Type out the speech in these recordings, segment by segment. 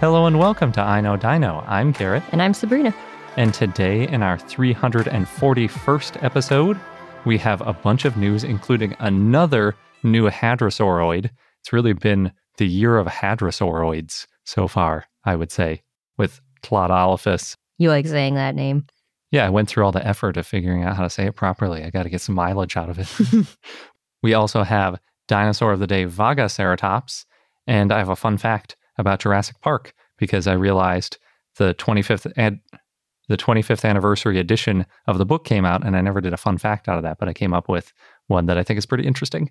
Hello and welcome to I Know Dino. I'm Garrett, And I'm Sabrina. and today in our 341st episode, we have a bunch of news, including another new hadrosauroid. It's really been the year of hadrosauroids so far, I would say, with Tlatolophus. You like saying that name. Yeah, I went through all the effort of figuring out how to say it properly. I got to get some mileage out of it. we also have Dinosaur of the Day Vagaceratops, and I have a fun fact about Jurassic Park because I realized the 25th ad- the 25th anniversary edition of the book came out and I never did a fun fact out of that, but I came up with one that I think is pretty interesting.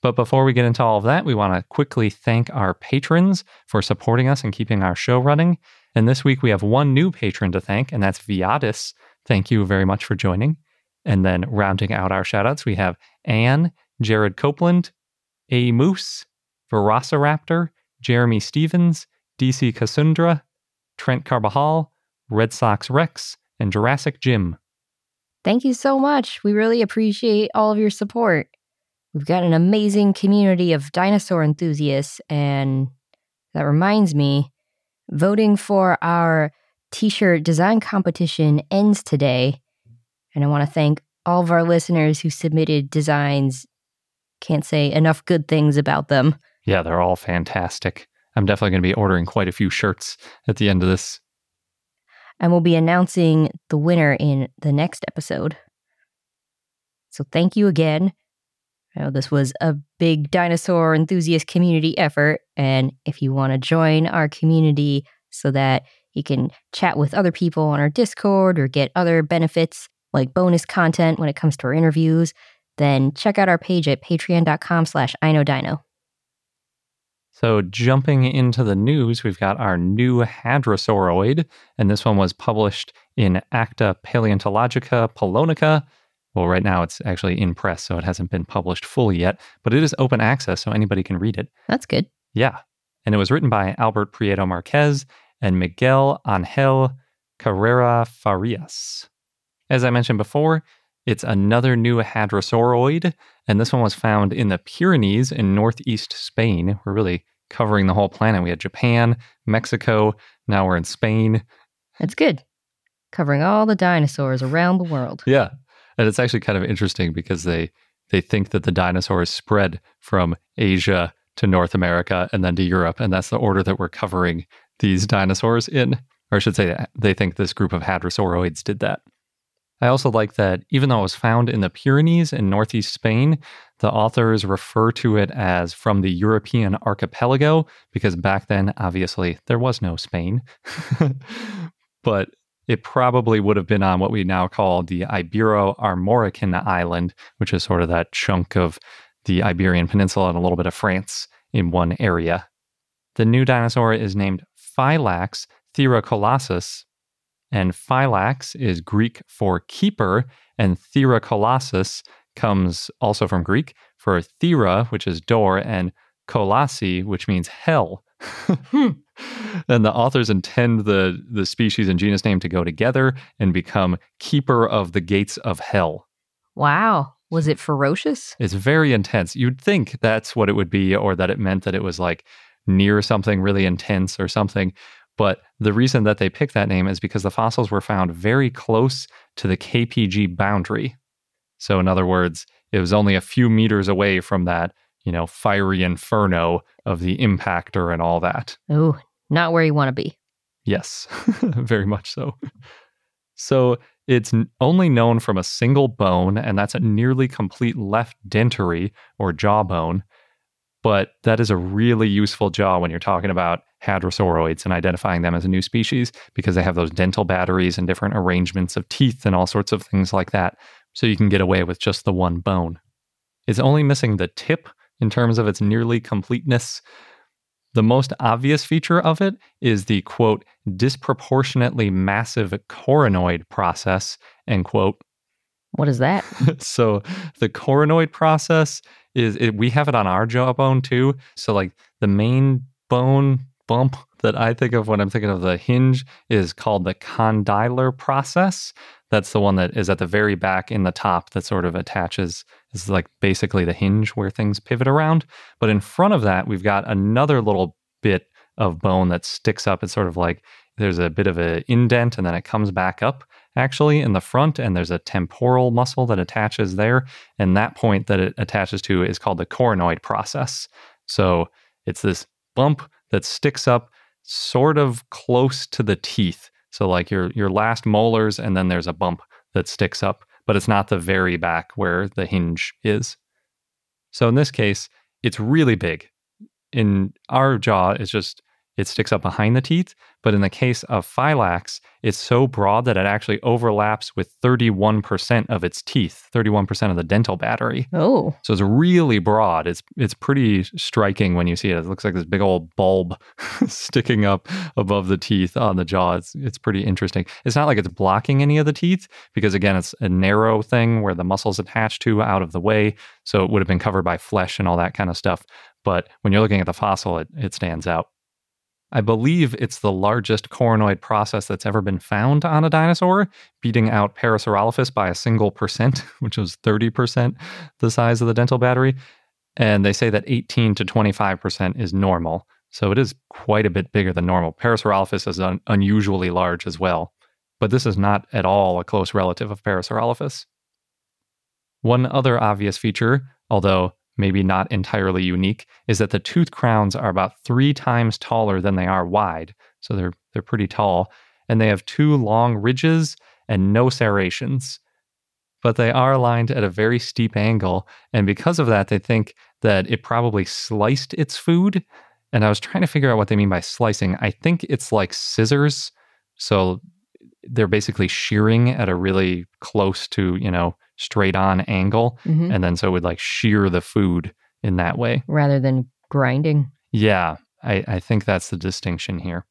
But before we get into all of that, we want to quickly thank our patrons for supporting us and keeping our show running. And this week we have one new patron to thank, and that's Viatis. Thank you very much for joining. And then rounding out our shoutouts, we have Anne, Jared Copeland, A Moose, Velociraptor, Jeremy Stevens, DC Cassandra, Trent Carbajal, Red Sox Rex, and Jurassic Jim. Thank you so much. We really appreciate all of your support. We've got an amazing community of dinosaur enthusiasts, and that reminds me voting for our t shirt design competition ends today. And I want to thank all of our listeners who submitted designs. Can't say enough good things about them. Yeah, they're all fantastic. I'm definitely going to be ordering quite a few shirts at the end of this. And we'll be announcing the winner in the next episode. So thank you again. I know this was a big dinosaur enthusiast community effort. And if you want to join our community so that you can chat with other people on our Discord or get other benefits like bonus content when it comes to our interviews, then check out our page at patreon.com slash iknowdino. So, jumping into the news, we've got our new hadrosauroid, and this one was published in Acta Palaeontologica Polonica. Well, right now it's actually in press, so it hasn't been published fully yet, but it is open access, so anybody can read it. That's good. Yeah. And it was written by Albert Prieto Marquez and Miguel Angel Carrera Farias. As I mentioned before, it's another new hadrosauroid, and this one was found in the Pyrenees in northeast Spain. We're really covering the whole planet. We had Japan, Mexico, now we're in Spain. That's good. Covering all the dinosaurs around the world. Yeah. And it's actually kind of interesting because they they think that the dinosaurs spread from Asia to North America and then to Europe, and that's the order that we're covering these dinosaurs in. Or I should say, they think this group of hadrosauroids did that. I also like that even though it was found in the Pyrenees in northeast Spain, the authors refer to it as from the European archipelago because back then, obviously, there was no Spain. but it probably would have been on what we now call the Ibero Armorican island, which is sort of that chunk of the Iberian Peninsula and a little bit of France in one area. The new dinosaur is named Fylax thyrakolasus, and Fylax is Greek for keeper, and thyrakolasus comes also from Greek for thera, which is door, and kolossi, which means hell. Hmm. and the authors intend the, the species and genus name to go together and become keeper of the gates of hell. Wow. Was it ferocious? It's very intense. You'd think that's what it would be, or that it meant that it was like near something really intense or something. But the reason that they picked that name is because the fossils were found very close to the KPG boundary. So, in other words, it was only a few meters away from that you know, fiery inferno of the impactor and all that. Oh, not where you want to be. Yes, very much so. So it's only known from a single bone, and that's a nearly complete left dentary or jawbone. But that is a really useful jaw when you're talking about hadrosauroids and identifying them as a new species because they have those dental batteries and different arrangements of teeth and all sorts of things like that. So you can get away with just the one bone. It's only missing the tip in terms of its nearly completeness. The most obvious feature of it is the quote, disproportionately massive coronoid process, end quote. What is that? so the coronoid process is it, we have it on our jawbone too. So like the main bone bump that I think of when I'm thinking of the hinge is called the condylar process. That's the one that is at the very back in the top that sort of attaches is like basically the hinge where things pivot around. But in front of that, we've got another little bit of bone that sticks up. It's sort of like there's a bit of an indent and then it comes back up actually in the front and there's a temporal muscle that attaches there and that point that it attaches to is called the coronoid process. So it's this bump that sticks up sort of close to the teeth. So like your your last molars and then there's a bump that sticks up but it's not the very back where the hinge is. So in this case it's really big. In our jaw it's just it sticks up behind the teeth. But in the case of Fylax, it's so broad that it actually overlaps with 31% of its teeth, 31% of the dental battery. Oh. So it's really broad. It's it's pretty striking when you see it. It looks like this big old bulb sticking up above the teeth on the jaw. It's it's pretty interesting. It's not like it's blocking any of the teeth because again, it's a narrow thing where the muscles attached to out of the way. So it would have been covered by flesh and all that kind of stuff. But when you're looking at the fossil, it, it stands out. I believe it's the largest coronoid process that's ever been found on a dinosaur, beating out Parasaurolophus by a single percent, which was 30% the size of the dental battery. And they say that 18 to 25% is normal. So it is quite a bit bigger than normal. Parasaurolophus is un- unusually large as well. But this is not at all a close relative of Parasaurolophus. One other obvious feature, although maybe not entirely unique, is that the tooth crowns are about three times taller than they are wide. So they're they're pretty tall. And they have two long ridges and no serrations. But they are aligned at a very steep angle. And because of that, they think that it probably sliced its food. And I was trying to figure out what they mean by slicing. I think it's like scissors. So they're basically shearing at a really close to, you know, straight on angle. Mm-hmm. And then so it would like shear the food in that way. Rather than grinding. Yeah, I, I think that's the distinction here.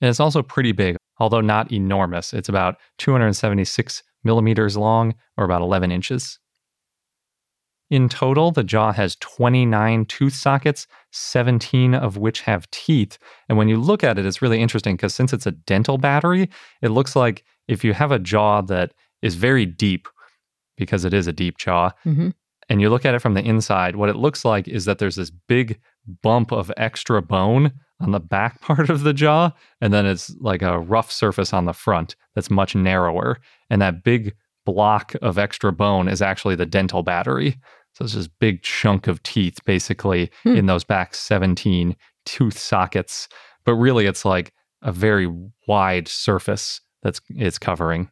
And it's also pretty big, although not enormous. It's about 276 millimeters long or about 11 inches. In total, the jaw has 29 tooth sockets, 17 of which have teeth. And when you look at it, it's really interesting because since it's a dental battery, it looks like if you have a jaw that is very deep, because it is a deep jaw, mm-hmm. and you look at it from the inside, what it looks like is that there's this big bump of extra bone on the back part of the jaw, and then it's like a rough surface on the front that's much narrower. And that big block of extra bone is actually the dental battery. So it's this big chunk of teeth basically hmm. in those back 17 tooth sockets. But really it's like a very wide surface that's it's covering.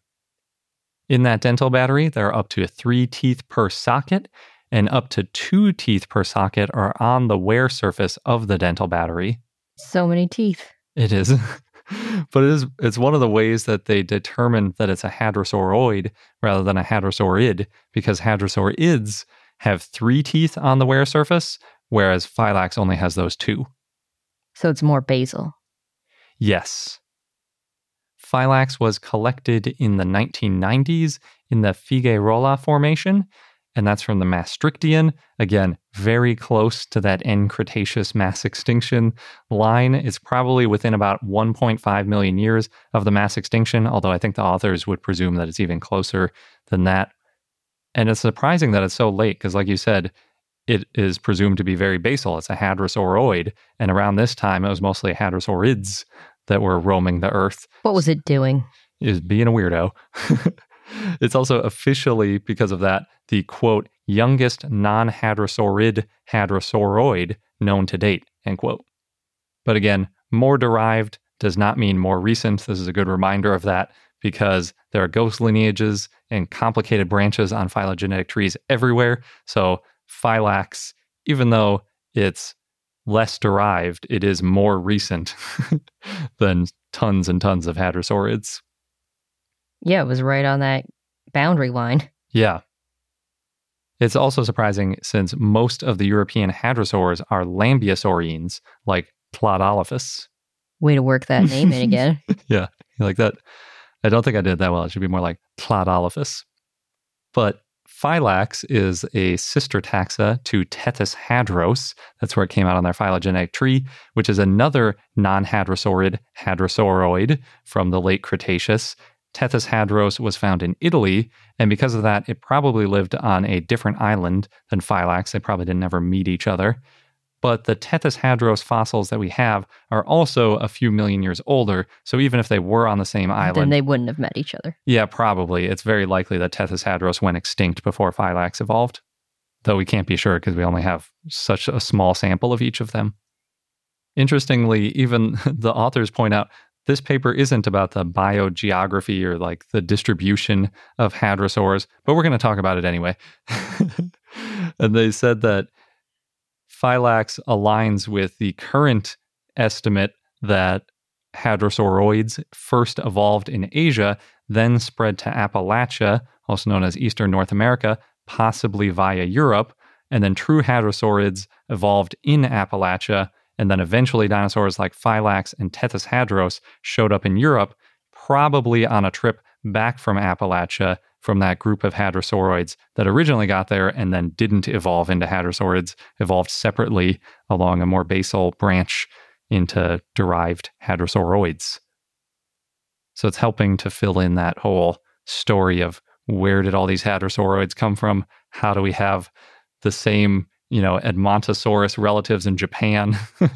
In that dental battery, there are up to three teeth per socket, and up to two teeth per socket are on the wear surface of the dental battery. So many teeth. It is. but it is it's one of the ways that they determine that it's a hadrosauroid rather than a hadrosaurid because hadrosaurids have three teeth on the wear surface, whereas Fylax only has those two. So it's more basal. Yes. Fylax was collected in the 1990s in the Figueroa Formation, and that's from the Maastrichtian. Again, very close to that end Cretaceous mass extinction line. It's probably within about 1.5 million years of the mass extinction, although I think the authors would presume that it's even closer than that. And it's surprising that it's so late because, like you said, it is presumed to be very basal. It's a hadrosauroid. And around this time, it was mostly hadrosaurids that were roaming the earth. What was it doing? Was being a weirdo. it's also officially, because of that, the quote, youngest non hadrosaurid hadrosauroid known to date, end quote. But again, more derived does not mean more recent. This is a good reminder of that because there are ghost lineages and complicated branches on phylogenetic trees everywhere. So, Fylax, even though it's less derived, it is more recent than tons and tons of hadrosaurids. Yeah, it was right on that boundary line. Yeah. It's also surprising since most of the European hadrosaurs are lambeosaurines, like Tlatolophus. Way to work that name in again. yeah, like that? I don't think I did that well. It should be more like Tlatolophus. But Fylax is a sister taxa to Tethyshadros. That's where it came out on their phylogenetic tree, which is another non hadrosaurid hadrosauroid from the late Cretaceous. Tethyshadros was found in Italy, and because of that, it probably lived on a different island than Fylax. They probably didn't ever meet each other. But the Tethyshadros fossils that we have are also a few million years older. So even if they were on the same island, then they wouldn't have met each other. Yeah, probably. It's very likely that Tethyshadros went extinct before Fylax evolved. Though we can't be sure because we only have such a small sample of each of them. Interestingly, even the authors point out this paper isn't about the biogeography or like the distribution of hadrosaurs, but we're going to talk about it anyway. and they said that Fylax aligns with the current estimate that hadrosauroids first evolved in Asia, then spread to Appalachia, also known as Eastern North America, possibly via Europe, and then true hadrosaurids evolved in Appalachia and then eventually dinosaurs like Fylax and Tethyshadros showed up in Europe, probably on a trip back from Appalachia from that group of hadrosauroids that originally got there and then didn't evolve into hadrosaurids, evolved separately along a more basal branch into derived hadrosauroids. So it's helping to fill in that whole story of where did all these hadrosauroids come from? How do we have the same you know, Edmontosaurus relatives in Japan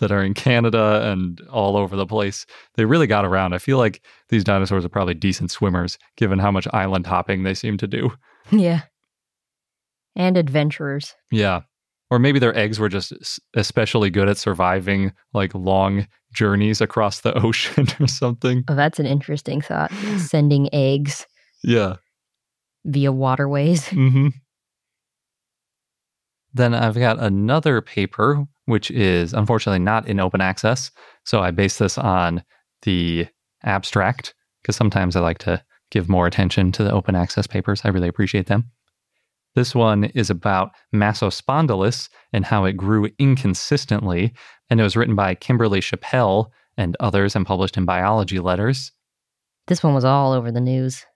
that are in Canada and all over the place. They really got around. I feel like these dinosaurs are probably decent swimmers given how much island hopping they seem to do. Yeah. And adventurers. Yeah. Or maybe their eggs were just especially good at surviving like long journeys across the ocean or something. Oh, that's an interesting thought. Sending eggs. Yeah. Via waterways. Mm-hmm. Then I've got another paper, which is unfortunately not in open access. So I base this on the abstract because sometimes I like to give more attention to the open access papers. I really appreciate them. This one is about Massospondylus and how it grew inconsistently. And it was written by Kimberley Chapelle and others and published in Biology Letters. This one was all over the news.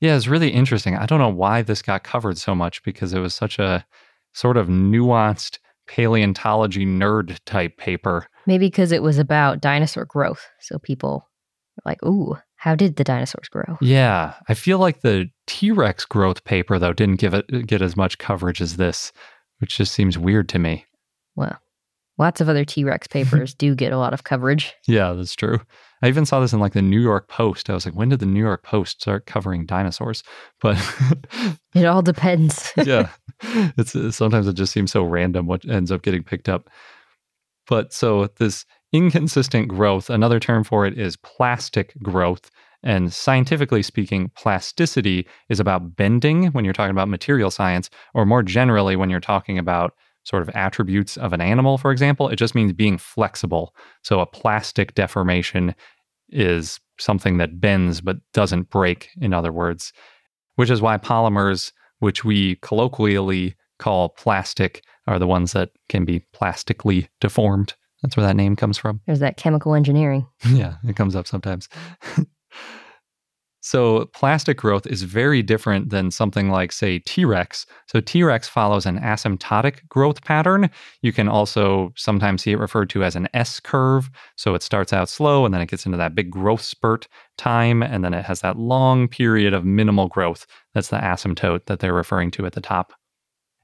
Yeah, it's really interesting. I don't know why this got covered so much because it was such a sort of nuanced paleontology nerd type paper. Maybe because it was about dinosaur growth. So people were like, ooh, how did the dinosaurs grow? Yeah. I feel like the T Rex growth paper, though, didn't give it get as much coverage as this, which just seems weird to me. Well, lots of other T Rex papers do get a lot of coverage. Yeah, that's true. I even saw this in like the New York Post. I was like, when did the New York Post start covering dinosaurs? But it all depends. yeah. It's uh, sometimes it just seems so random what ends up getting picked up. But so this inconsistent growth, another term for it is plastic growth. And scientifically speaking, plasticity is about bending when you're talking about material science, or more generally, when you're talking about sort of attributes of an animal, for example. It just means being flexible. So a plastic deformation is something that bends but doesn't break, in other words, which is why polymers, which we colloquially call plastic, are the ones that can be plastically deformed. That's where that name comes from. There's that chemical engineering. yeah, it comes up sometimes. So, plastic growth is very different than something like, say, T Rex. So, T Rex follows an asymptotic growth pattern. You can also sometimes see it referred to as an S curve. So, it starts out slow and then it gets into that big growth spurt time. And then it has that long period of minimal growth. That's the asymptote that they're referring to at the top.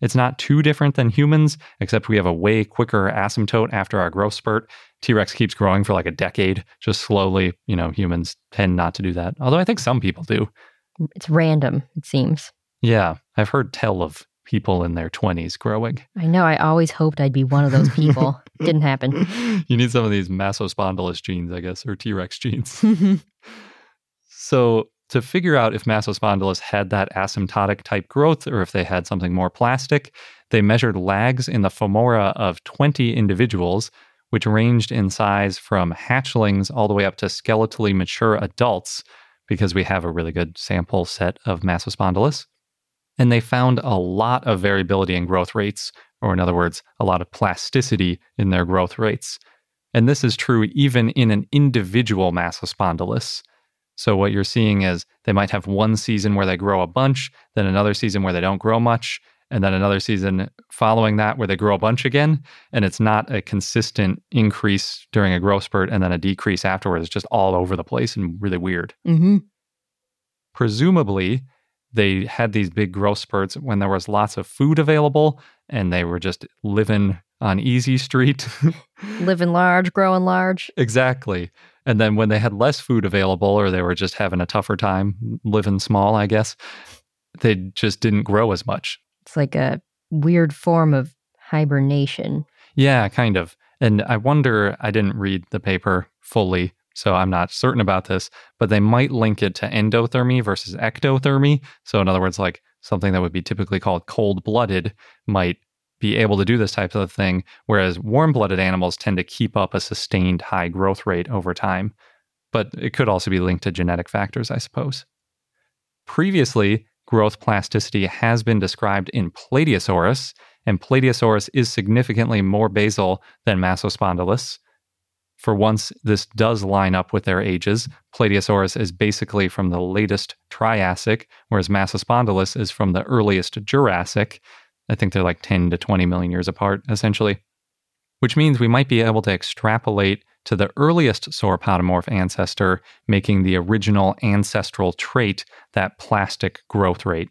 It's not too different than humans, except we have a way quicker asymptote after our growth spurt. T Rex keeps growing for like a decade, just slowly. You know, humans tend not to do that. Although I think some people do. It's random, it seems. Yeah, I've heard tell of people in their 20s growing. I know. I always hoped I'd be one of those people. Didn't happen. you need some of these massospondylus genes, I guess, or T Rex genes. so, to figure out if massospondylus had that asymptotic type growth or if they had something more plastic, they measured lags in the femora of 20 individuals, which ranged in size from hatchlings all the way up to skeletally mature adults, because we have a really good sample set of massospondylus. And they found a lot of variability in growth rates, or in other words, a lot of plasticity in their growth rates. And this is true even in an individual massospondylus. So what you're seeing is they might have one season where they grow a bunch, then another season where they don't grow much, and then another season following that where they grow a bunch again. And it's not a consistent increase during a growth spurt and then a decrease afterwards. It's just all over the place and really weird. Mm-hmm. Presumably, they had these big growth spurts when there was lots of food available and they were just living on easy street. Living large, growing large. exactly. And then when they had less food available or they were just having a tougher time living small, I guess, they just didn't grow as much. It's like a weird form of hibernation. Yeah, kind of. And I wonder, I didn't read the paper fully, so I'm not certain about this, but they might link it to endothermy versus ectothermy. So, in other words, like something that would be typically called cold blooded might be able to do this type of thing, whereas warm blooded animals tend to keep up a sustained high growth rate over time. But it could also be linked to genetic factors, I suppose. Previously, growth plasticity has been described in Plateosaurus, and Plateosaurus is significantly more basal than Massospondylus. For once, this does line up with their ages. Plateosaurus is basically from the latest Triassic, whereas Massospondylus is from the earliest Jurassic. I think they're like 10 to 20 million years apart, essentially. Which means we might be able to extrapolate to the earliest sauropodomorph ancestor, making the original ancestral trait that plastic growth rate.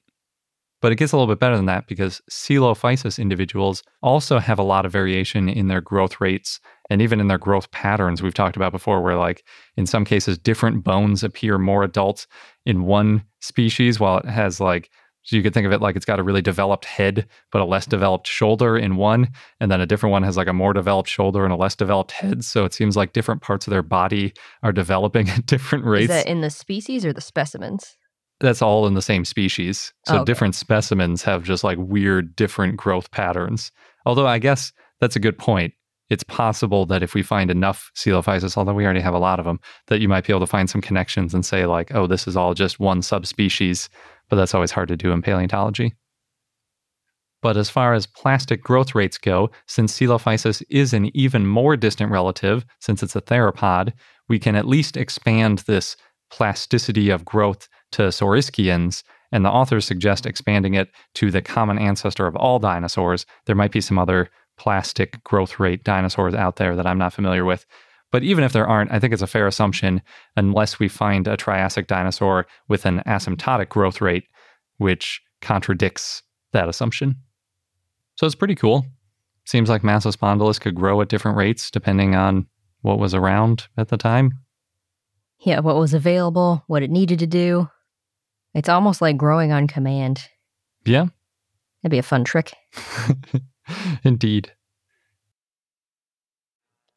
But it gets a little bit better than that because Coelophysis individuals also have a lot of variation in their growth rates and even in their growth patterns we've talked about before where like in some cases different bones appear more adult in one species while it has like so you could think of it like it's got a really developed head, but a less developed shoulder in one. And then a different one has like a more developed shoulder and a less developed head. So it seems like different parts of their body are developing at different rates. Is that in the species or the specimens? That's all in the same species. So Oh, okay. different specimens have just like weird, different growth patterns. Although I guess that's a good point. It's possible that if we find enough Coelophysis, although we already have a lot of them, that you might be able to find some connections and say, like, oh, this is all just one subspecies. But that's always hard to do in paleontology. But as far as plastic growth rates go, since Coelophysis is an even more distant relative, since it's a theropod, we can at least expand this plasticity of growth to Saurischians, and the authors suggest expanding it to the common ancestor of all dinosaurs. There might be some other plastic growth rate dinosaurs out there that I'm not familiar with. But even if there aren't, I think it's a fair assumption, unless we find a Triassic dinosaur with an asymptotic growth rate, which contradicts that assumption. So it's pretty cool. Seems like Massospondylus could grow at different rates depending on what was around at the time. Yeah, what was available, what it needed to do. It's almost like growing on command. Yeah, That'd be a fun trick. indeed.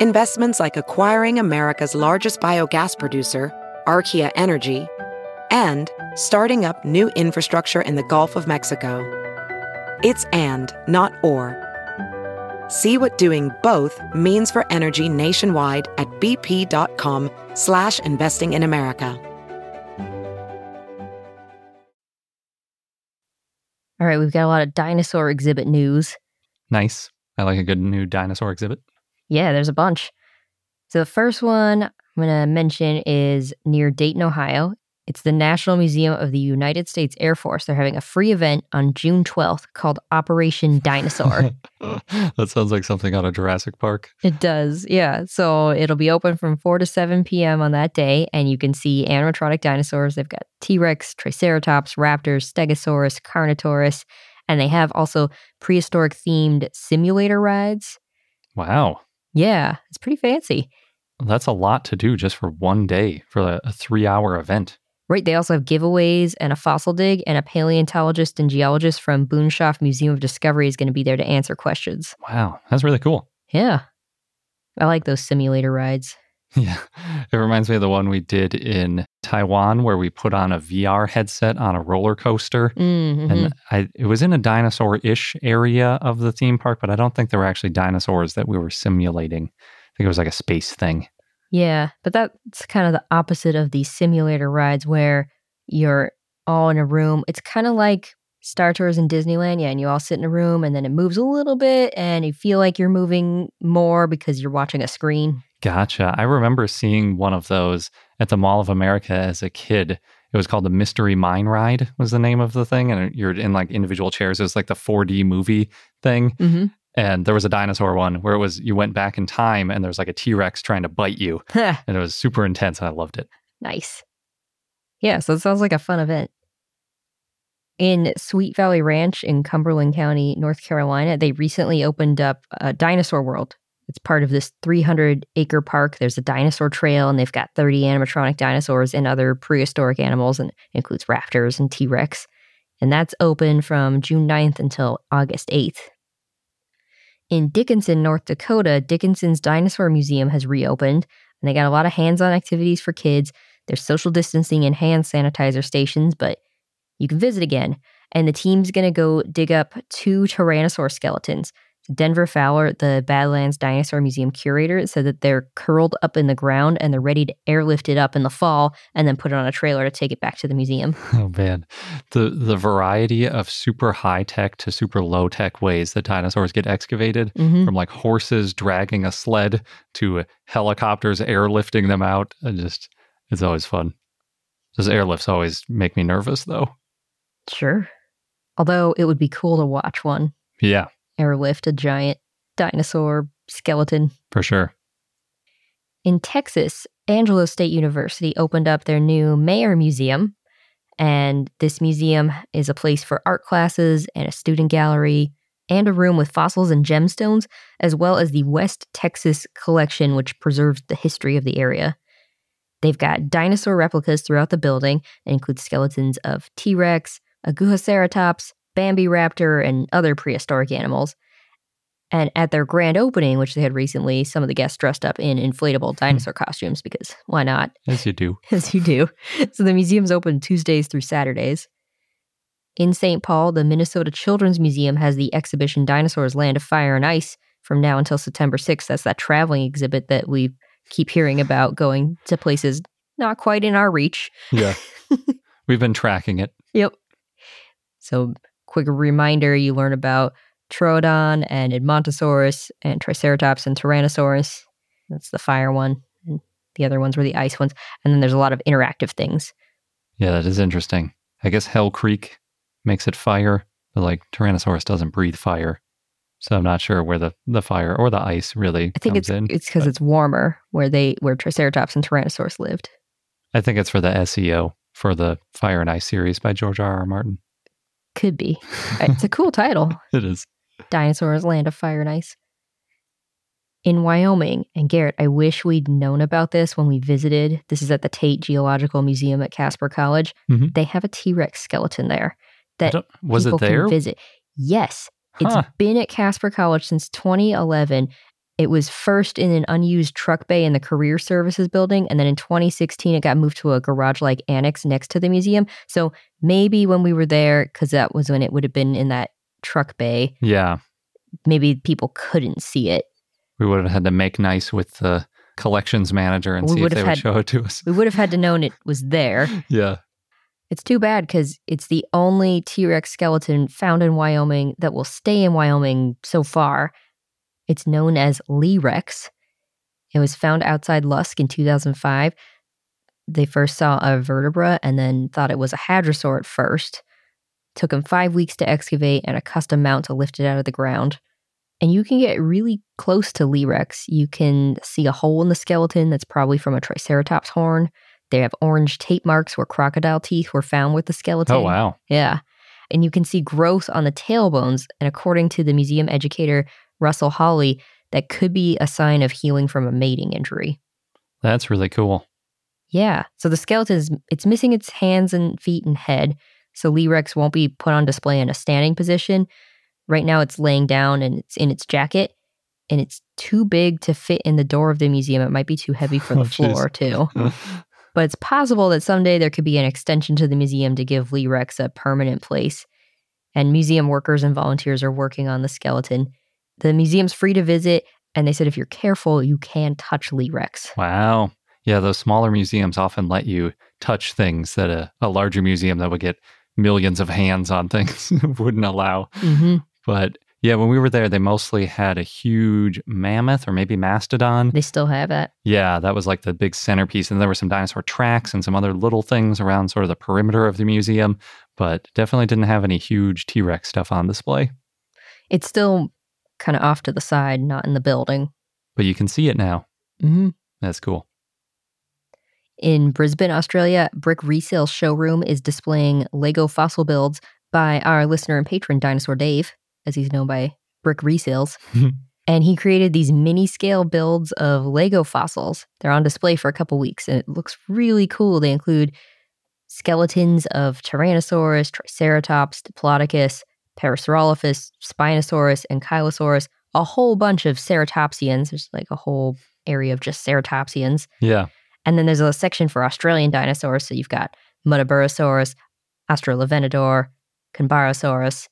Investments like acquiring America's largest biogas producer, Archaea Energy, and starting up new infrastructure in the Gulf of Mexico. It's and, not or. See what doing both means for energy nationwide at bp.com slash investing in America. All right, we've got a lot of dinosaur exhibit news. Nice. I like a good new dinosaur exhibit. Yeah, there's a bunch. So the first one I'm going to mention is near Dayton, Ohio. It's the National Museum of the United States Air Force. They're having a free event on June 12th called Operation Dinosaur. that sounds like something out of Jurassic Park. it does, yeah. So it'll be open from 4 to 7 p.m. on that day, and you can see animatronic dinosaurs. They've got T Rex, Triceratops, Raptors, Stegosaurus, Carnotaurus, and they have also prehistoric themed simulator rides. Wow. Yeah, it's pretty fancy. That's a lot to do just for one day for a, a three hour event. Right. They also have giveaways and a fossil dig, and a paleontologist and geologist from Boonshoft Museum of Discovery is going to be there to answer questions. Wow. That's really cool. Yeah. I like those simulator rides. Yeah. It reminds me of the one we did in Taiwan where we put on a VR headset on a roller coaster. Mm-hmm. And I, it was in a dinosaur ish area of the theme park, but I don't think there were actually dinosaurs that we were simulating. I think it was like a space thing. yeah, but that's kind of the opposite of these simulator rides where you're all in a room. It's kind of like Star Tours in Disneyland, yeah, and you all sit in a room and then it moves a little bit and you feel like you're moving more because you're watching a screen. Gotcha. I remember seeing one of those at the Mall of America as a kid. It was called the Mystery Mine Ride, was the name of the thing. And you're in like individual chairs. It was like the 4D movie thing. Mm-hmm. And there was a dinosaur one where it was you went back in time and there was like a T Rex trying to bite you. And it was super intense and I loved it. Nice. Yeah, so it sounds like a fun event. In Sweet Valley Ranch in Cumberland County, North Carolina, they recently opened up a dinosaur world. It's part of this 300 acre park. There's a dinosaur trail, and they've got 30 animatronic dinosaurs and other prehistoric animals, and includes raptors and T Rex. And that's open from June 9th until August 8th. In Dickinson, North Dakota, Dickinson's Dinosaur Museum has reopened, and they got a lot of hands on activities for kids. There's social distancing and hand sanitizer stations, but you can visit again. And the team's going to go dig up two Tyrannosaur skeletons. Denver Fowler, the Badlands Dinosaur Museum curator, said that they're curled up in the ground and they're ready to airlift it up in the fall and then put it on a trailer to take it back to the museum. Oh man. The the variety of super high tech to super low tech ways that dinosaurs get excavated Mhm. from like horses dragging a sled to helicopters airlifting them out. And just it's always fun. Those airlifts always make me nervous though. Sure. Although it would be cool to watch one Yeah, airlift a giant dinosaur skeleton. for sure. In Texas, Angelo State University opened up their new Mayer Museum. And this museum is a place for art classes and a student gallery and a room with fossils and gemstones, as well as the West Texas collection, which preserves the history of the area. They've got dinosaur replicas throughout the building that include skeletons of T Rex, Agujoceratops, Bambiraptor, and other prehistoric animals. And at their grand opening, which they had recently, some of the guests dressed up in inflatable hmm. dinosaur costumes because why not? As you do. As you do. So the museum's open Tuesdays through Saturdays. In St. Paul, the Minnesota Children's Museum has the exhibition Dinosaurs Land of Fire and Ice from now until September 6th. That's that traveling exhibit that we've keep hearing about going to places not quite in our reach. Yeah. We've been tracking it. Yep. So, quick reminder you learn about Troodon and Edmontosaurus and Triceratops and Tyrannosaurus. That's the fire one. And the other ones were the ice ones. And then there's a lot of interactive things. Yeah, that is interesting. I guess Hell Creek makes it fire, but like Tyrannosaurus doesn't breathe fire. So I'm not sure where the, the fire or the ice really I think it's in. it's because it's warmer where they where Triceratops and Tyrannosaurus lived. I think it's for the SEO for the Fire and Ice series by George R. R. Martin. Could be. It's a cool title. It is. Dinosaurs Land of Fire and Ice. In Wyoming, and Garrett, I wish we'd known about this when we visited. This is at the Tate Geological Museum at Casper College. Mhm. They have a T Rex skeleton there that was it people there? Can visit. Yes, it's Huh. been at Casper College since 2011. It was first in an unused truck bay in the Career Services building, and then in 2016 it got moved to a garage-like annex next to the museum. So maybe when we were there, because that was when it would have been in that truck bay, Yeah. maybe people couldn't see it. We would have had to make nice with the collections manager and We see if they have would show it to us. We would have had to known it was there. Yeah. It's too bad because it's the only T Rex skeleton found in Wyoming that will stay in Wyoming so far. It's known as Lee Rex. It was found outside Lusk in 2005. They first saw a vertebra and then thought it was a hadrosaur at first. Took them five weeks to excavate and a custom mount to lift it out of the ground. And you can get really close to Lee Rex. You can see a hole in the skeleton that's probably from a Triceratops horn. They have orange tape marks where crocodile teeth were found with the skeleton. Oh, wow. Yeah. And you can see growth on the tailbones. And according to the museum educator, Russell Hawley, that could be a sign of healing from a mating injury. That's really cool. Yeah. So the skeleton is it's missing its hands and feet and head. So Lee Rex won't be put on display in a standing position. Right now it's laying down and it's in its jacket. And it's too big to fit in the door of the museum. It might be too heavy for the Oh, floor, too. But it's possible that someday there could be an extension to the museum to give Lee Rex a permanent place. And museum workers and volunteers are working on the skeleton. The museum's free to visit, and they said if you're careful, you can touch Lee Rex. Wow. Yeah, those smaller museums often let you touch things that a, a larger museum that would get millions of hands on things wouldn't allow. Mm-hmm. But yeah, when we were there, they mostly had a huge mammoth or maybe mastodon. They still have that. Yeah, that was like the big centerpiece. And there were some dinosaur tracks and some other little things around sort of the perimeter of the museum, but definitely didn't have any huge T Rex stuff on display. It's still kind of off to the side, not in the building. But you can see it now. Mm-hmm. That's cool. In Brisbane, Australia, Brick Resale Showroom is displaying Lego fossil builds by our listener and patron Dinosaur Dave, as he's known by Brick Resales. and he created these mini scale builds of Lego fossils. They're on display for a couple weeks and it looks really cool. They include skeletons of Tyrannosaurus, Triceratops, Diplodocus, Parasaurolophus, Spinosaurus, and Kylosaurus, a whole bunch of ceratopsians. There's like a whole area of just ceratopsians. Yeah. And then there's a section for Australian dinosaurs. So you've got Muttaburrasaurus, Australovenator, Kunbarrasaurus.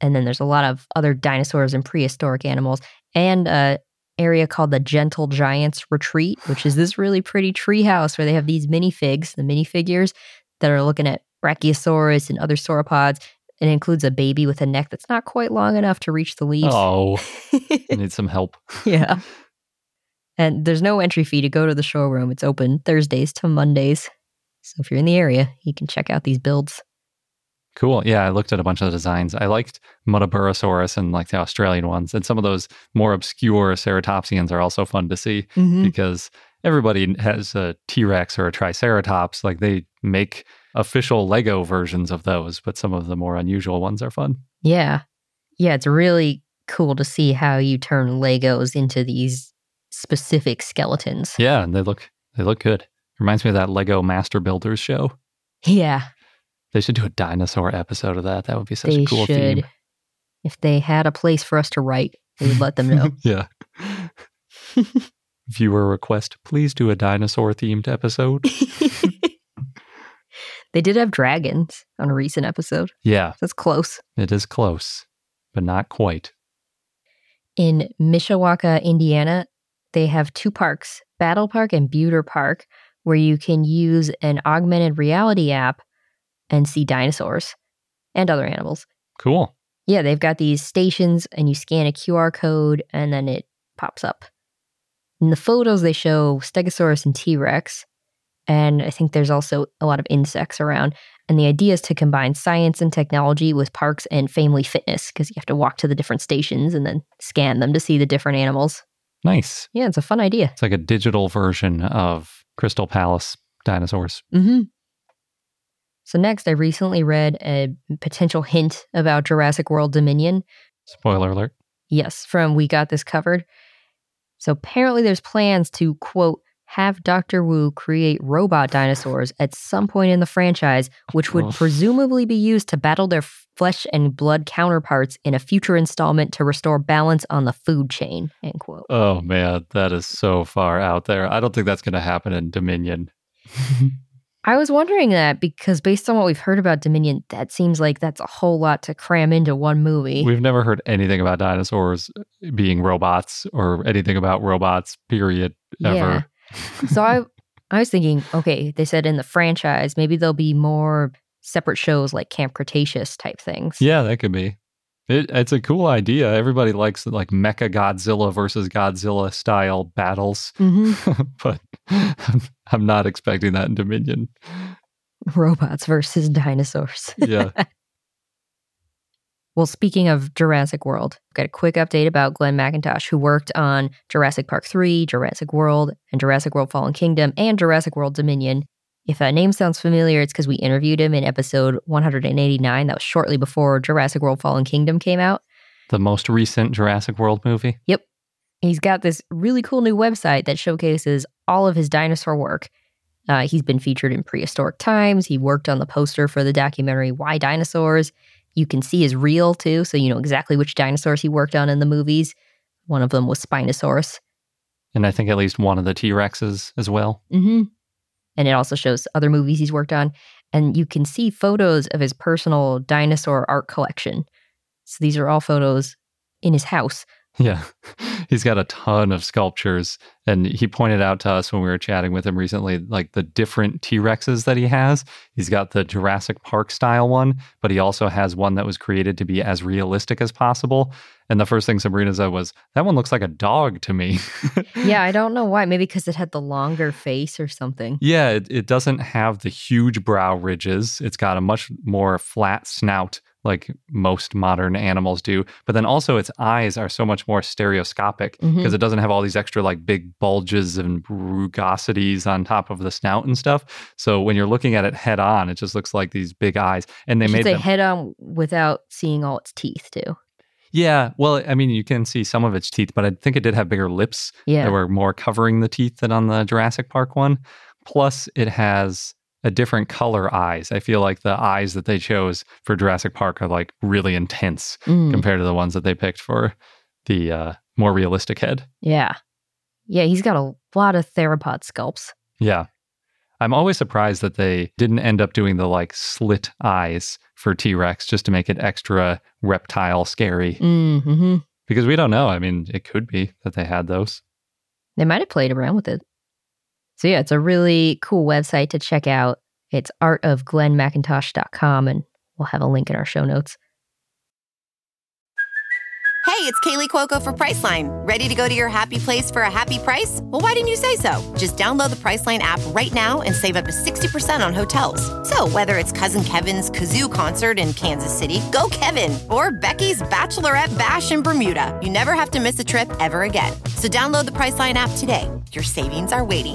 And then there's a lot of other dinosaurs and prehistoric animals. And a area called the Gentle Giants Retreat, which is this really pretty tree house where they have these minifigs, the minifigures that are looking at Brachiosaurus and other sauropods. It includes a baby with a neck that's not quite long enough to reach the leaves. Oh, I need some help. yeah. And there's no entry fee to go to the showroom. It's open Thursdays to Mondays. So if you're in the area, you can check out these builds. Cool. Yeah, I looked at a bunch of the designs. I liked Muttaburrasaurus and like the Australian ones. And some of those more obscure ceratopsians are also fun to see Mm-hmm. because everybody has a T Rex or a Triceratops. Like they make official Lego versions of those, but some of the more unusual ones are fun. Yeah. Yeah, it's really cool to see how you turn Legos into these specific skeletons. Yeah, and they look they look good. Reminds me of that Lego Master Builders show. Yeah, They should do a dinosaur episode of that. That would be such they a cool should. theme. If they had a place for us to write, we would let them know. yeah. Viewer request, please do a dinosaur themed episode. they did have dragons on a recent episode. yeah, That's close. it is close, but not quite. In Mishawaka, Indiana, they have two parks Battell Park and Beutter Park, where you can use an augmented reality app and see dinosaurs and other animals. Cool. Yeah, they've got these stations, and you scan a QR code, and then it pops up. In the photos, they show Stegosaurus and T Rex, and I think there's also a lot of insects around. And the idea is to combine science and technology with parks and family fitness because you have to walk to the different stations and then scan them to see the different animals. Nice. Yeah, it's a fun idea. It's like a digital version of Crystal Palace dinosaurs. Mm-hmm. So, next, I recently read a potential hint about Jurassic World Dominion. Spoiler alert. Yes, from We Got This Covered. So, apparently, there's plans to, quote, have Dr. Wu create robot dinosaurs at some point in the franchise, which would Oof. presumably be used to battle their flesh and blood counterparts in a future installment to restore balance on the food chain. End quote. Oh man, that is so far out there. I don't think that's going to happen in Dominion. I was wondering that because based on what we've heard about Dominion, that seems like that's a whole lot to cram into one movie. We've never heard anything about dinosaurs being robots or anything about robots, period, ever. So I I was thinking, okay, they said in the franchise, maybe there'll be more separate shows like Camp Cretaceous type things. Yeah, that could be. It, it's a cool idea. Everybody likes like Mecha Godzilla versus Godzilla style battles, hmm but I'm, I'm not expecting that in Dominion. Robots versus dinosaurs. Yeah. Well, speaking of Jurassic World, I've got a quick update about Glenn McIntosh, who worked on Jurassic Park 3, Jurassic World, and Jurassic World Fallen Kingdom, and Jurassic World Dominion. If that name sounds familiar, it's because we interviewed him in episode 189. That was shortly before Jurassic World Fallen Kingdom came out. the most recent Jurassic World movie. Yep. He's got this really cool new website that showcases all of his dinosaur work. Uh, he's been featured in prehistoric times. He worked on the poster for the documentary Why Dinosaurs. You can see his real too, so you know exactly which dinosaurs he worked on in the movies. One of them was Spinosaurus. And I think at least one of the T Rexes as well. Mm-hmm. And it also shows other movies he's worked on. And you can see photos of his personal dinosaur art collection. So these are all photos in his house. Yeah. He's got a ton of sculptures. And he pointed out to us when we were chatting with him recently, like the different T Rexes that he has. He's got the Jurassic Park style one, but he also has one that was created to be as realistic as possible. And the first thing Sabrina said was, That one looks like a dog to me. Yeah, I don't know why. Maybe because it had the longer face or something. Yeah, it, it doesn't have the huge brow ridges. It's got a much more flat snout, like most modern animals do. But then also, its eyes are so much more stereoscopic because Mhm. it doesn't have all these extra, like, big bulges and rugosities on top of the snout and stuff. So when you're looking at it head on, it just looks like these big eyes. And they made them. head on without seeing all its teeth too. yeah, well, I mean, you can see some of its teeth, but I think it did have bigger lips Yeah. that were more covering the teeth than on the Jurassic Park one. Plus, it has a different color eyes. I feel like the eyes that they chose for Jurassic Park are like really intense Mm, compared to the ones that they picked for the uh, more realistic head. yeah. Yeah, he's got a lot of theropod sculpts. Yeah. I'm always surprised that they didn't end up doing the like slit eyes for T Rex just to make it extra reptile scary Mm-hmm. because we don't know. I mean, it could be that they had those. They might have played around with it. So yeah, it's a really cool website to check out. It's artofglennmcintosh.com and we'll have a link in our show notes. Hey, it's Kaley Cuoco for Priceline. Ready to go to your happy place for a happy price? Well, why didn't you say so? Just download the Priceline app right now and save up to 60% on hotels. So, whether it's Cousin Kevin's Kazoo concert in Kansas City, go Kevin, or Becky's Bachelorette Bash in Bermuda, you never have to miss a trip ever again. So, download the Priceline app today. Your savings are waiting.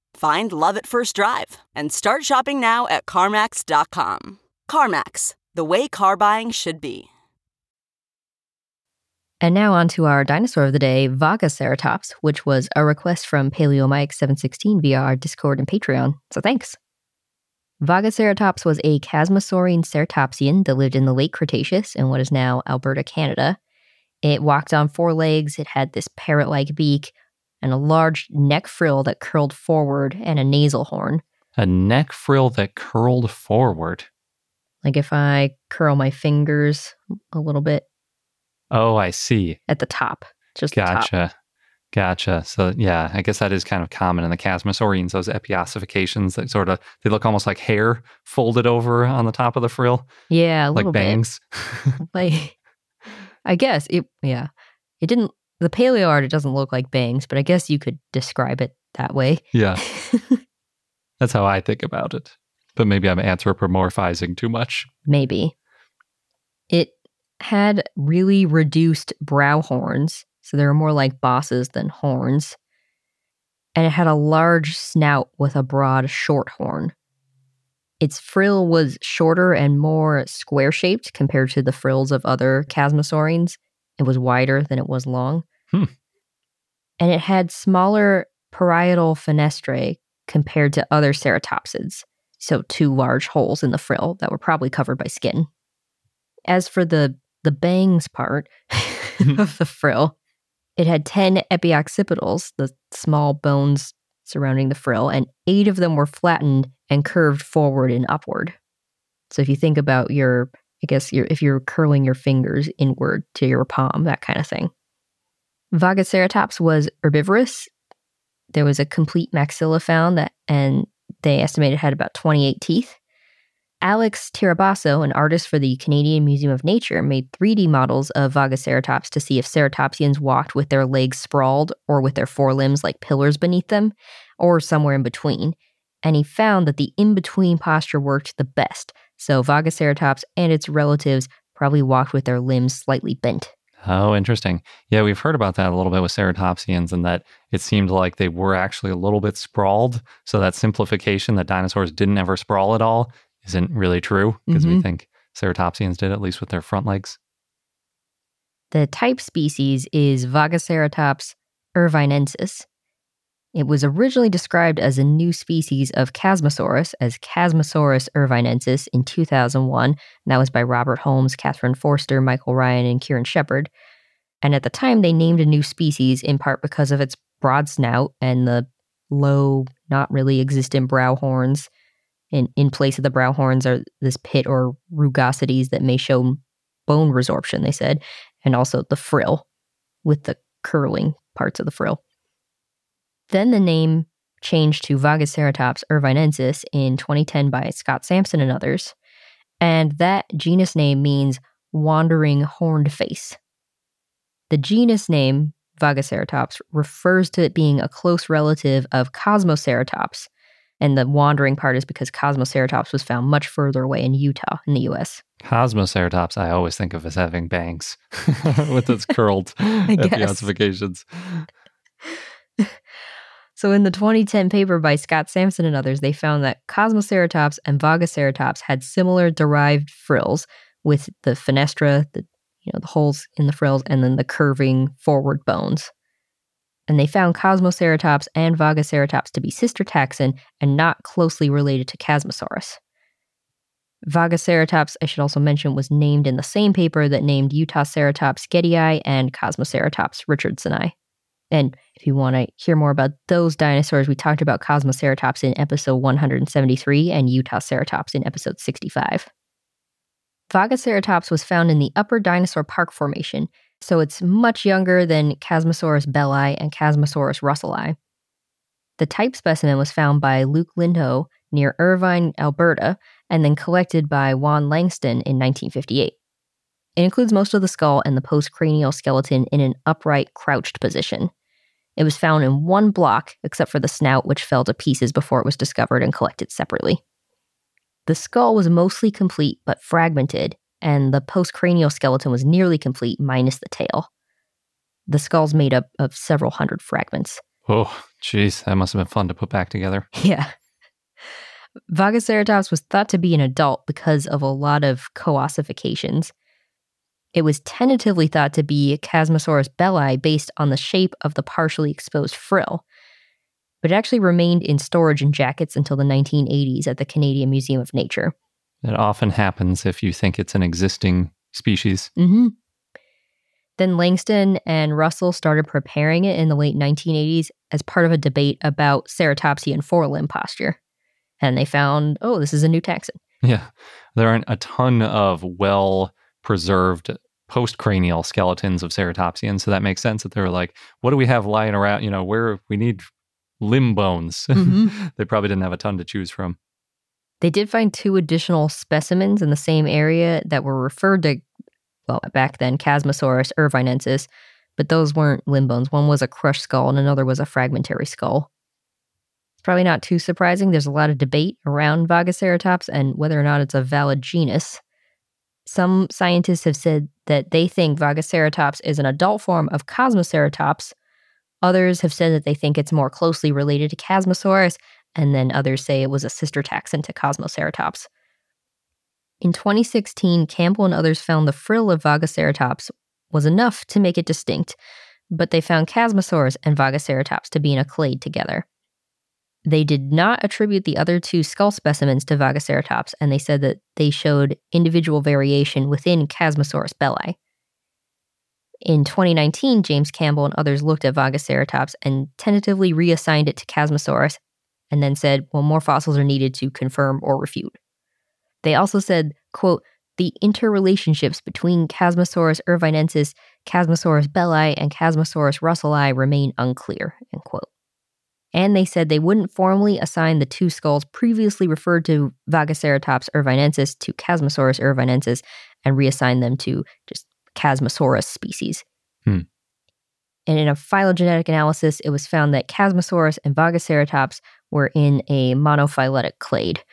Find love at first drive and start shopping now at CarMax.com. CarMax, the way car buying should be. And now on to our dinosaur of the day, Vagaceratops, which was a request from PaleoMike716 via our Discord and Patreon. So thanks. Vagaceratops was a Chasmosaurine ceratopsian that lived in the late Cretaceous in what is now Alberta, Canada. It walked on four legs, it had this parrot like beak, and a large neck frill that curled forward, and a nasal horn. A neck frill that curled forward. Like if I curl my fingers a little bit Oh, I see. at the top, just. Gotcha. Gotcha. So yeah, I guess that is kind of common in the chasmosaurines, those epiossifications that sort of they look almost like hair folded over on the top of the frill, Yeah, a like bangs. Like, I guess it. Yeah, it didn't. The paleo art it doesn't look like bangs, but I guess you could describe it that way. yeah. That's how I think about it. But maybe I'm anthropomorphizing too much. Maybe. It had really reduced brow horns, so they were more like bosses than horns. And it had a large snout with a broad short horn. Its frill was shorter and more square shaped compared to the frills of other chasmosaurines. It was wider than it was long. Hmm. And it had smaller parietal fenestrae compared to other ceratopsids. So two large holes in the frill that were probably covered by skin. As for the the bangs part of the frill, it had 10 epioccipitals, the small bones surrounding the frill, and eight of them were flattened and curved forward and upward. So if you think about your, I guess your, if you're curling your fingers inward to your palm, that kind of thing. Vagaceratops was herbivorous. There was a complete maxilla found that, and they estimated had about 28 teeth. Alex Tirabasso, an artist for the Canadian Museum of Nature, made 3D models of Vagaceratops to see if ceratopsians walked with their legs sprawled or with their forelimbs like pillars beneath them, or somewhere in between. And he found that the in between posture worked the best. So Vagaceratops and its relatives probably walked with their limbs slightly bent. Oh, interesting. Yeah, we've heard about that a little bit with ceratopsians and that it seemed like they were actually a little bit sprawled. So that simplification that dinosaurs didn't ever sprawl at all isn't really true because we Mhm. think ceratopsians did, at least with their front legs. The type species is Vagaceratops irvinensis. It was originally described as a new species of Chasmosaurus as Chasmosaurus irvinensis in 2001. And that was by Robert Holmes, Catherine Forster, Michael Ryan, and Kieran Shepherd. And at the time, they named a new species in part because of its broad snout and the low, not really existent brow horns. In, in place of the brow horns are this pit or rugosities that may show bone resorption, they said and also the frill with the curling parts of the frill. Then the name changed to Vagaceratops irvinensis in 2010 by Scott Sampson and others. And that genus name means wandering horned face. The genus name Vagaceratops refers to it being a close relative of Cosmoceratops. And the wandering part is because Cosmoceratops was found much further away in Utah in the US. Cosmoceratops, I always think of as having bangs with its curled guess. epiossifications. So, in the 2010 paper by Scott Sampson and others, they found that Cosmoceratops and Vagaceratops had similar derived frills with the fenestra, the you know the holes in the frills, and then the curving forward bones. And they found Cosmoceratops and Vagaceratops to be sister taxon and not closely related to Chasmosaurus. Vagaceratops, I should also mention, was named in the same paper that named Utaceratops gettyi and Cosmoceratops richardsoni. And if you want to hear more about those dinosaurs, we talked about Cosmoceratops in episode 173 and Utaceratops in episode 65. Vagaceratops was found in the Upper Dinosaur Park Formation, so it's much younger than Chasmosaurus belli and Chasmosaurus russellii. The type specimen was found by Luke Lindoe near Irvine, Alberta, and then collected by Wann Langston in 1958. It includes most of the skull and the postcranial skeleton in an upright, crouched position. It was found in one block, except for the snout, which fell to pieces before it was discovered and collected separately. The skull was mostly complete but fragmented, and the postcranial skeleton was nearly complete, minus the tail. The skull's made up of several hundred fragments. Oh, jeez, that must have been fun to put back together. Yeah. Vagaceratops was thought to be an adult because of a lot of co-ossifications. It was tentatively thought to be Chasmosaurus belli based on the shape of the partially exposed frill, but it actually remained in storage in jackets until the 1980s at the Canadian Museum of Nature. It often happens if you think it's an existing species. Mm-hmm. Then Langston and Russell started preparing it in the late 1980s as part of a debate about ceratopsia and forelimb posture. And they found, oh, this is a new taxon. Yeah. There aren't a ton of well preserved post-cranial skeletons of ceratopsians, so that makes sense that they were like, what do we have lying around? You know, where we need limb bones. Mhm. they probably didn't have a ton to choose from. They did find two additional specimens in the same area that were referred to, well, back then, Chasmosaurus irvinensis, but those weren't limb bones. One was a crushed skull and another was a fragmentary skull. It's probably not too surprising. There's a lot of debate around Vagaceratops and whether or not it's a valid genus. Some scientists have said that they think Vagoceratops is an adult form of Cosmoceratops. Others have said that they think it's more closely related to Chasmosaurus, and then others say it was a sister taxon to Cosmoceratops. In 2016, Campbell and others found the frill of Vagoceratops was enough to make it distinct, but they found Chasmosaurus and Vagoceratops to be in a clade together. They did not attribute the other two skull specimens to Vagaceratops, and they said that they showed individual variation within Chasmosaurus belli. In 2019, James Campbell and others looked at Vagaceratops and tentatively reassigned it to Chasmosaurus, and then said, well, more fossils are needed to confirm or refute. They also said, quote, the interrelationships between Chasmosaurus irvinensis, Chasmosaurus belli, and Chasmosaurus russelli remain unclear, end quote. And they said they wouldn't formally assign the two skulls previously referred to Vagaceratops irvinensis to Chasmosaurus irvinensis and reassign them to just Chasmosaurus species. Hmm. And in a phylogenetic analysis, it was found that Chasmosaurus and Vagaceratops were in a monophyletic clade.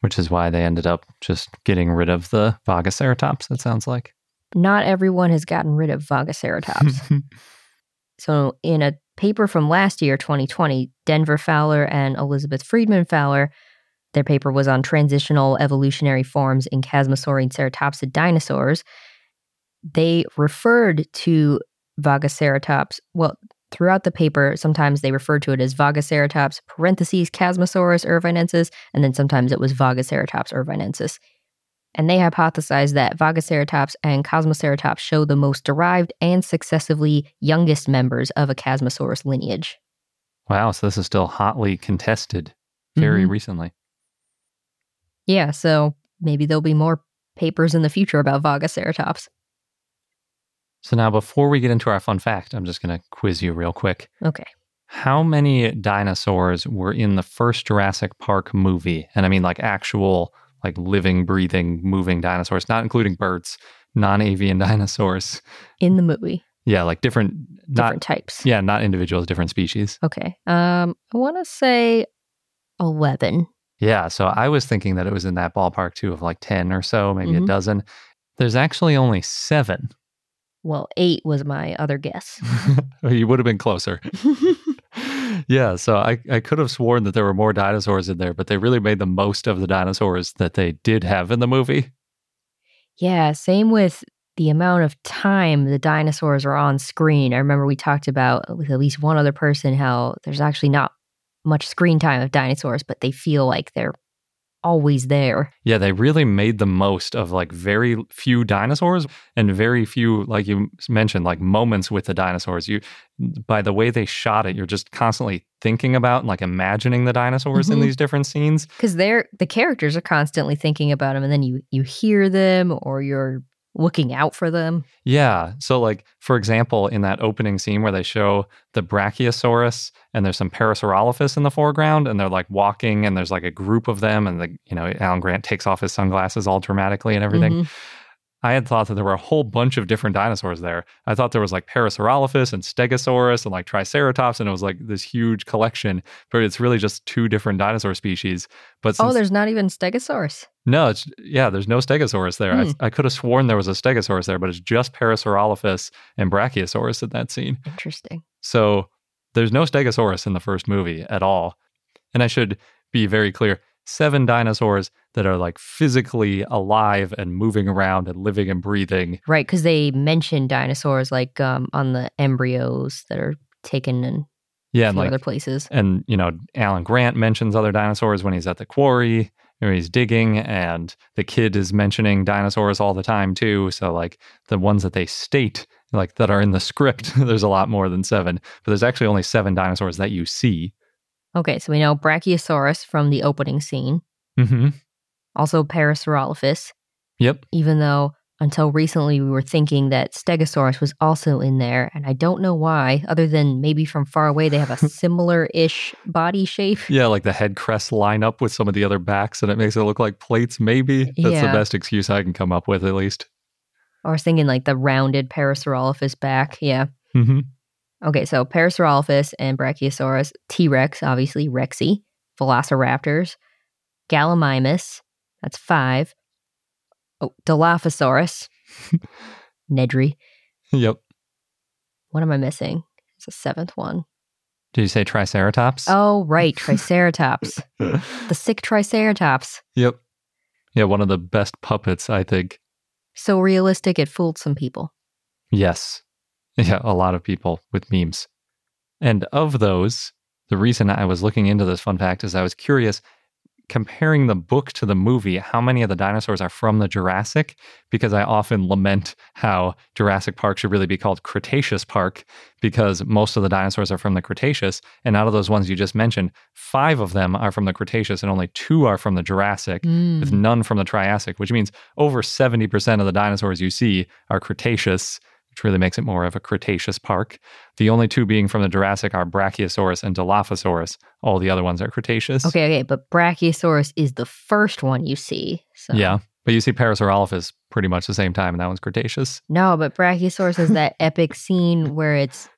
Which is why they ended up just getting rid of the Vagaceratops, it sounds like. Not everyone has gotten rid of Vagaceratops. so, in a paper from last year, 2020, Denver Fowler and Elizabeth Freedman Fowler, their paper was on transitional evolutionary forms in Chasmosaurine ceratopsid dinosaurs. They referred to Vagoceratops, well, throughout the paper, sometimes they referred to it as Vagoceratops, parentheses, Chasmosaurus irvinensis, and then sometimes it was Vagoceratops irvinensis. And they hypothesized that Vagoceratops and Cosmoceratops show the most derived and successively youngest members of a Chasmosaurus lineage. Wow, so this is still hotly contested very Mhm. recently. Yeah, so maybe there'll be more papers in the future about Vagoceratops. So now before we get into our fun fact, I'm just going to quiz you real quick. Okay. How many dinosaurs were in the first Jurassic Park movie? And I mean like actual like living, breathing, moving dinosaurs, not including birds, non-avian dinosaurs. In the movie, Yeah, like different not different types. yeah, not individuals, different species. Okay. Um, I want to say 11. Yeah, so I was thinking that it was in that ballpark too of like 10 or so, maybe Mhm. a dozen. There's actually only 7. Well, eight was my other guess. you would have been closer. yeah, so I, I could have sworn that there were more dinosaurs in there, but they really made the most of the dinosaurs that they did have in the movie. yeah, same with the amount of time the dinosaurs are on screen. I remember we talked about with at least one other person how there's actually not much screen time of dinosaurs, but they feel like they're always there. Yeah, they really made the most of like very few dinosaurs and very few, like you mentioned, like moments with the dinosaurs. You, by the way they shot it, you're just constantly thinking about and like imagining the dinosaurs in Mhm. these different scenes. because they're the characters are constantly thinking about them and then you you hear them or you're looking out for them Yeah. So, like, for example, in that opening scene where they show the Brachiosaurus and there's some Parasaurolophus in the foreground and they're like walking and there's like a group of them and the, you know, Alan Grant takes off his sunglasses all dramatically and everything. Mhm. I had thought that there were a whole bunch of different dinosaurs there. I thought there was like Parasaurolophus and Stegosaurus and like Triceratops and it was like this huge collection, but it's really just two different dinosaur species. But oh there's not even stegosaurus no, it's yeah. There's no Stegosaurus there. Hmm. I, I could have sworn there was a Stegosaurus there, but it's just Parasaurolophus and Brachiosaurus in that scene. interesting So there's no Stegosaurus in the first movie at all. And I should be very clear: seven dinosaurs that are like physically alive and moving around and living and breathing. Right, because they mention dinosaurs like um, on the embryos that are taken in Yeah, and like other places. and you know alan grant mentions other dinosaurs when he's at the quarry or he's digging and the kid is mentioning dinosaurs all the time too so like the ones that they state like that are in the script there's a lot more than seven but there's actually only seven dinosaurs that you see Okay, so we know Brachiosaurus from the opening scene, mm-hmm. also Parasaurolophus, yep even though until recently we were thinking that Stegosaurus was also in there, and I don't know why, other than maybe from far away they have a similar ish body shape. yeah like the head crests line up with some of the other backs and it makes it look like plates maybe that's the best excuse i can come up with at least I was thinking like the rounded Parasaurolophus back. Yeah. mm-hmm. Okay, so Parasaurolophus and Brachiosaurus, T Rex, obviously, Rexy, Velociraptors, Gallimimus, that's five. Oh, Dilophosaurus, Nedry. yep What am I missing? It's a seventh one. did you say triceratops Oh, right, Triceratops. the sick Triceratops. Yep. Yeah, one of the best puppets, I think. So realistic, it fooled some people. Yes. Yeah, a lot of people with memes. And of those, the reason I was looking into this fun fact is I was curious, comparing the book to the movie, how many of the dinosaurs are from the Jurassic? Because I often lament how Jurassic Park should really be called Cretaceous Park because most of the dinosaurs are from the Cretaceous. And out of those ones you just mentioned, five of them are from the Cretaceous and only two are from the Jurassic. with mm. none from the Triassic, which means over 70% of the dinosaurs you see are Cretaceous, which really makes it more of a Cretaceous park. The only two being from the Jurassic are Brachiosaurus and Dilophosaurus. All the other ones are Cretaceous. Okay, okay, but Brachiosaurus is the first one you see. So. Yeah. But you see Parasaurolophus pretty much the same time, and that one's Cretaceous. No, but Brachiosaurus is that epic scene where it's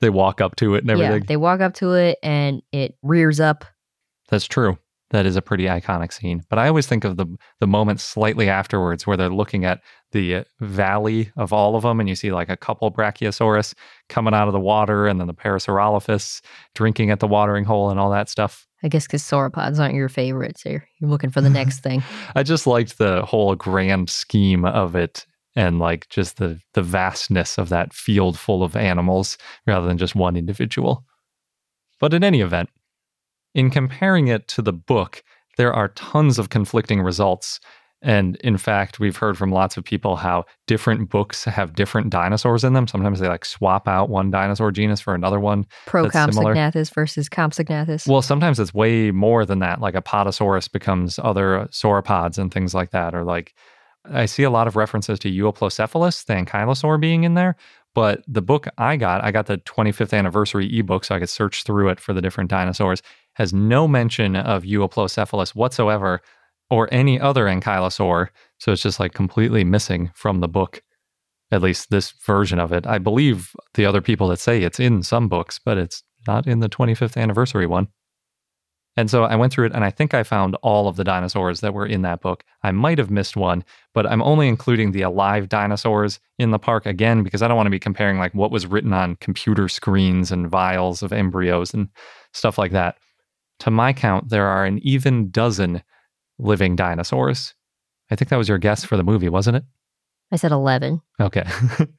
They walk up to it and everything. yeah, they walk up to it and it rears up. That's true. That is a pretty iconic scene. But I always think of the the moment slightly afterwards where they're looking at the valley of all of them, and you see like a couple Brachiosaurus coming out of the water, and then the Parasaurolophus drinking at the watering hole, and all that stuff. I guess because sauropods aren't your favorites. You're, you're looking for the next thing. I just liked the whole grand scheme of it, and like just the the vastness of that field full of animals rather than just one individual. But in any event, in comparing it to the book, there are tons of conflicting results. And in fact, we've heard from lots of people how different books have different dinosaurs in them. Sometimes they like swap out one dinosaur genus for another one. Procompsognathus versus Compsognathus. Well, sometimes it's way more than that. Like Apatosaurus becomes other sauropods and things like that. Or like I see a lot of references to Euoplocephalus, the ankylosaur being in there. But the book I got, I got the 25th anniversary ebook, so I could search through it for the different dinosaurs, has no mention of Euoplocephalus whatsoever or any other ankylosaur. So it's just like completely missing from the book, at least this version of it. I believe the other people that say it's in some books, but it's not in the 25th anniversary one. And so I went through it and I think I found all of the dinosaurs that were in that book. I might have missed one, but I'm only including the alive dinosaurs in the park again because I don't want to be comparing like what was written on computer screens and vials of embryos and stuff like that. To my count, there are an even dozen living dinosaurs. I think that was your guess for the movie, wasn't it? I said 11. Okay.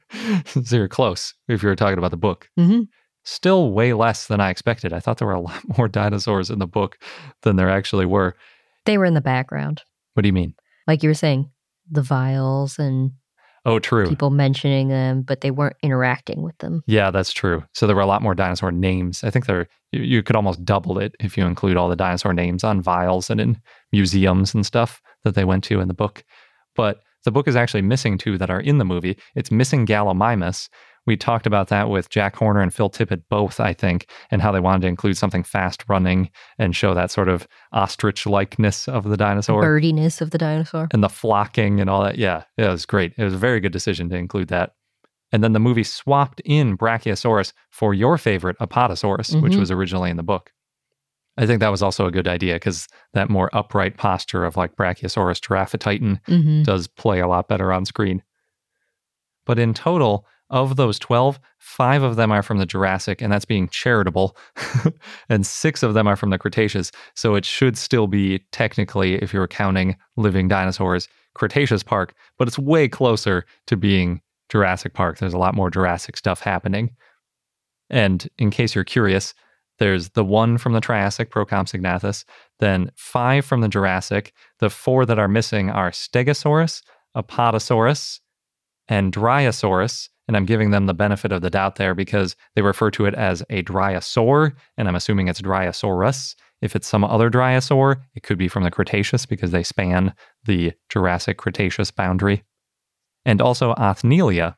so you're close if you were talking about the book. Mm-hmm. Still way less than I expected. I thought there were a lot more dinosaurs in the book than there actually were. They were in the background. What do you mean? Like you were saying, the vials and Oh, true. people mentioning them, but they weren't interacting with them. Yeah, that's true. So there were a lot more dinosaur names. I think there you, you could almost double it if you include all the dinosaur names on vials and in museums and stuff that they went to in the book. But the book is actually missing two that are in the movie. It's missing Gallimimus. We talked about that with Jack Horner and Phil Tippett both, I think, and how they wanted to include something fast running and show that sort of ostrich likeness of the dinosaur. Birdiness of the dinosaur. and the flocking and all that. Yeah, it was great. It was a very good decision to include that. And then the movie swapped in Brachiosaurus for your favorite Apatosaurus, which Mhm. was originally in the book. I think that was also a good idea because that more upright posture of like Brachiosaurus giraffatitan Mm-hmm. does play a lot better on screen. But in total, Of those 12, five of them are from the Jurassic, and that's being charitable. and six of them are from the Cretaceous. So it should still be technically, if you're counting living dinosaurs, Cretaceous Park, but it's way closer to being Jurassic Park. There's a lot more Jurassic stuff happening. And in case you're curious, there's the one from the Triassic, Procompsognathus, then five from the Jurassic. The four that are missing are Stegosaurus, Apatosaurus, and Dryosaurus. And I'm giving them the benefit of the doubt there because they refer to it as a dryosaur, and I'm assuming it's Dryosaurus. If it's some other dryosaur, it could be from the Cretaceous because they span the Jurassic Cretaceous boundary. And also Othnielia,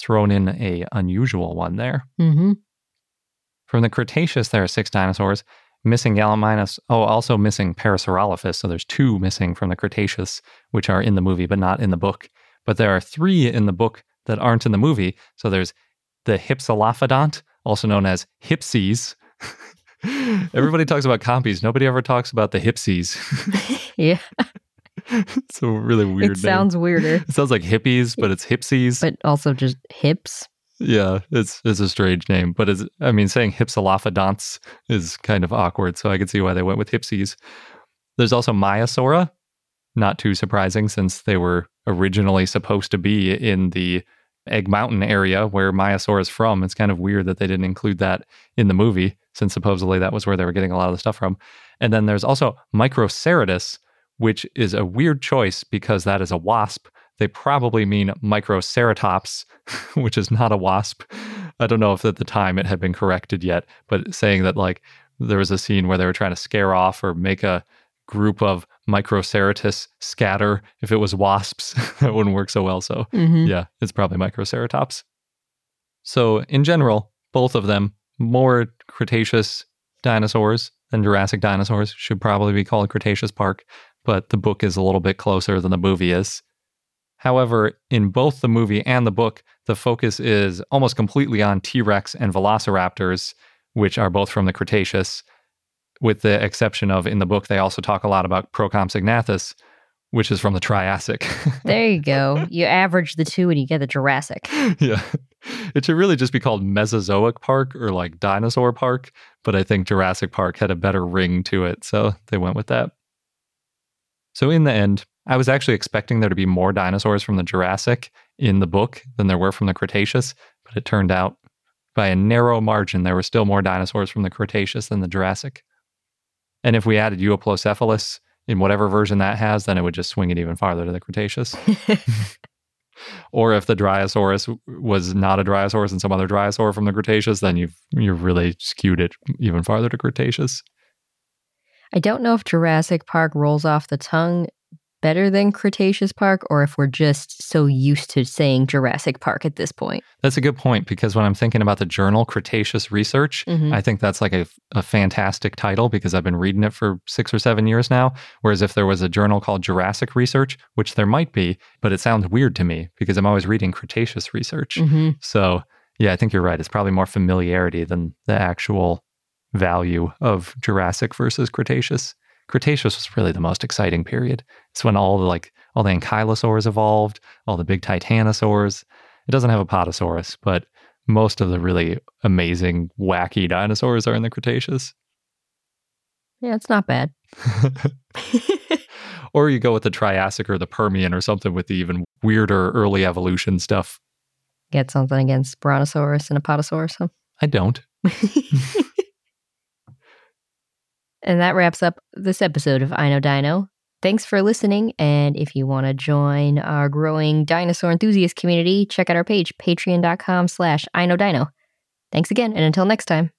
thrown in a unusual one there. Mm-hmm. From the Cretaceous, there are six dinosaurs. Missing Gallimimus. Oh, also missing Parasaurolophus. So there's two missing from the Cretaceous, which are in the movie but not in the book. But there are three in the book that aren't in the movie. So there's the Hypsilophodont, also known as Hypses. Everybody talks about compies. Nobody ever talks about the Hypses. Yeah. it's a really weird it name. sounds weirder, It sounds like hippies, but it's Hypses. but also just hips. Yeah, it's it's a strange name, but it's I mean saying Hypsilophodonts is kind of awkward, so I can see why they went with Hypses. There's also Maiasaura, not too surprising since they were originally supposed to be in the Egg Mountain area where Maiasaura is from. It's kind of weird that they didn't include that in the movie since supposedly that was where they were getting a lot of the stuff from. And then there's also Microceratus, which is a weird choice because that is a wasp. They probably mean Microceratops, which is not a wasp. I don't know if at the time it had been corrected yet, but saying that like there was a scene where they were trying to scare off or make a group of Microceratus scatter if it was wasps, that wouldn't work so well. So Mm-hmm. yeah, it's probably Microceratops. So, in general, both of them, more Cretaceous dinosaurs than Jurassic dinosaurs, should probably be called Cretaceous Park, but the book is a little bit closer than the movie is. However, in both the movie and the book, the focus is almost completely on T Rex and Velociraptors, which are both from the Cretaceous, with the exception of in the book, they also talk a lot about Procompsognathus, which is from the Triassic. There you go. You average the two and you get the Jurassic. yeah. It should really just be called Mesozoic Park or like Dinosaur Park, but I think Jurassic Park had a better ring to it, so they went with that. So in the end, I was actually expecting there to be more dinosaurs from the Jurassic in the book than there were from the Cretaceous, but it turned out by a narrow margin there were still more dinosaurs from the Cretaceous than the Jurassic. And if we added Euoplocephalus in whatever version that has, then it would just swing it even farther to the Cretaceous. or if the Dryosaurus was not a Dryosaurus and some other Dryosaur from the Cretaceous, then you've you've really skewed it even farther to Cretaceous. I don't know if Jurassic Park rolls off the tongue better than Cretaceous Park or if we're just so used to saying Jurassic Park at this point. That's a good point because when I'm thinking about the journal Cretaceous Research, Mhm. I think that's like a, a fantastic title because I've been reading it for six or seven years now. Whereas if there was a journal called Jurassic Research, which there might be, but it sounds weird to me because I'm always reading Cretaceous Research. Mm-hmm. So, yeah, I think you're right. It's probably more familiarity than the actual value of Jurassic versus Cretaceous. Cretaceous was really the most exciting period. It's when all the like all the ankylosaurs evolved, all the big titanosaurs. It doesn't have Apatosaurus, but most of the really amazing, wacky dinosaurs are in the Cretaceous. Yeah, it's not bad. or you go with the Triassic or the Permian or something with the even weirder early evolution stuff. Get something against Brontosaurus and Apatosaurus. Huh? I don't. And that wraps up this episode of I Know Dino. Thanks for listening. And if you want to join our growing dinosaur enthusiast community, check out our page, patreon.com slash I Know Dino. Thanks again, and until next time.